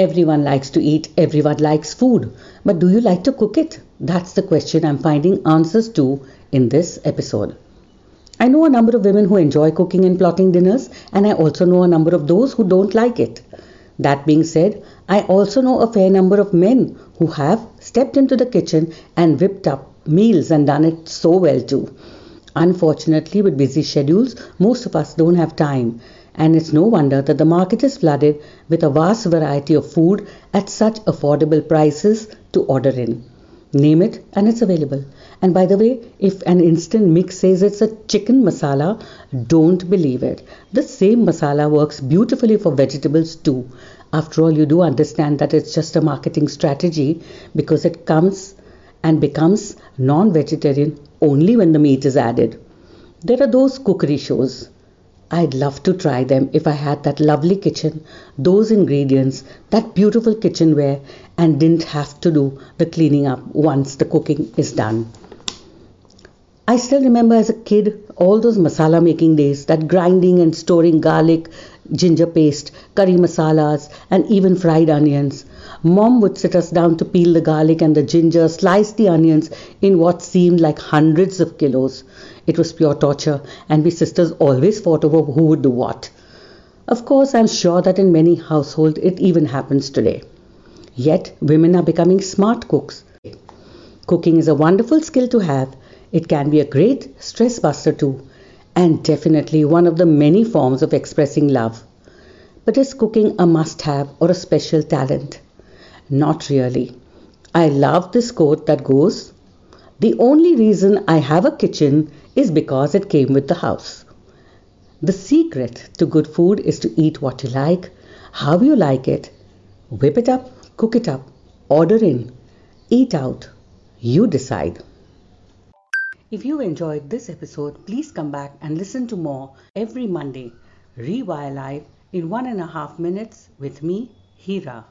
Everyone likes to eat, everyone likes food. But do you like to cook it? That's the question I'm finding answers to in this episode. I know a number of women who enjoy cooking and plotting dinners, and I also know a number of those who don't like it. That being said, I also know a fair number of men who have stepped into the kitchen and whipped up meals and done it so well too. Unfortunately, with busy schedules, most of us don't have time, and it's no wonder that the market is flooded with a vast variety of food at such affordable prices to order in. Name it and it's available. And by the way, if an instant mix says it's a chicken masala, don't believe it. The same masala works beautifully for vegetables too. After all, you do understand that it's just a marketing strategy because it comes and becomes non vegetarian only when the meat is added. There are those cookery shows. I'd love to try them if I had that lovely kitchen, those ingredients, that beautiful kitchenware, and didn't have to do the cleaning up once the cooking is done. I still remember as a kid all those masala making days, that grinding and storing garlic, ginger paste, curry masalas, and even fried onions. Mom would sit us down to peel the garlic and the ginger, slice the onions in what seemed like hundreds of kilos. It was pure torture, and we sisters always fought over who would do what. Of course, I'm sure that in many households it even happens today. Yet, women are becoming smart cooks. Cooking is a wonderful skill to have. It can be a great stress buster too, and definitely one of the many forms of expressing love. But is cooking a must have or a special talent? Not really. I love this quote that goes, The only reason I have a kitchen is because it came with the house. The secret to good food is to eat what you like, how you like it, whip it up, cook it up, order in, eat out. You decide. If you enjoyed this episode, please come back and listen to more every Monday. Rewire Live in one and a half minutes with me, Hira.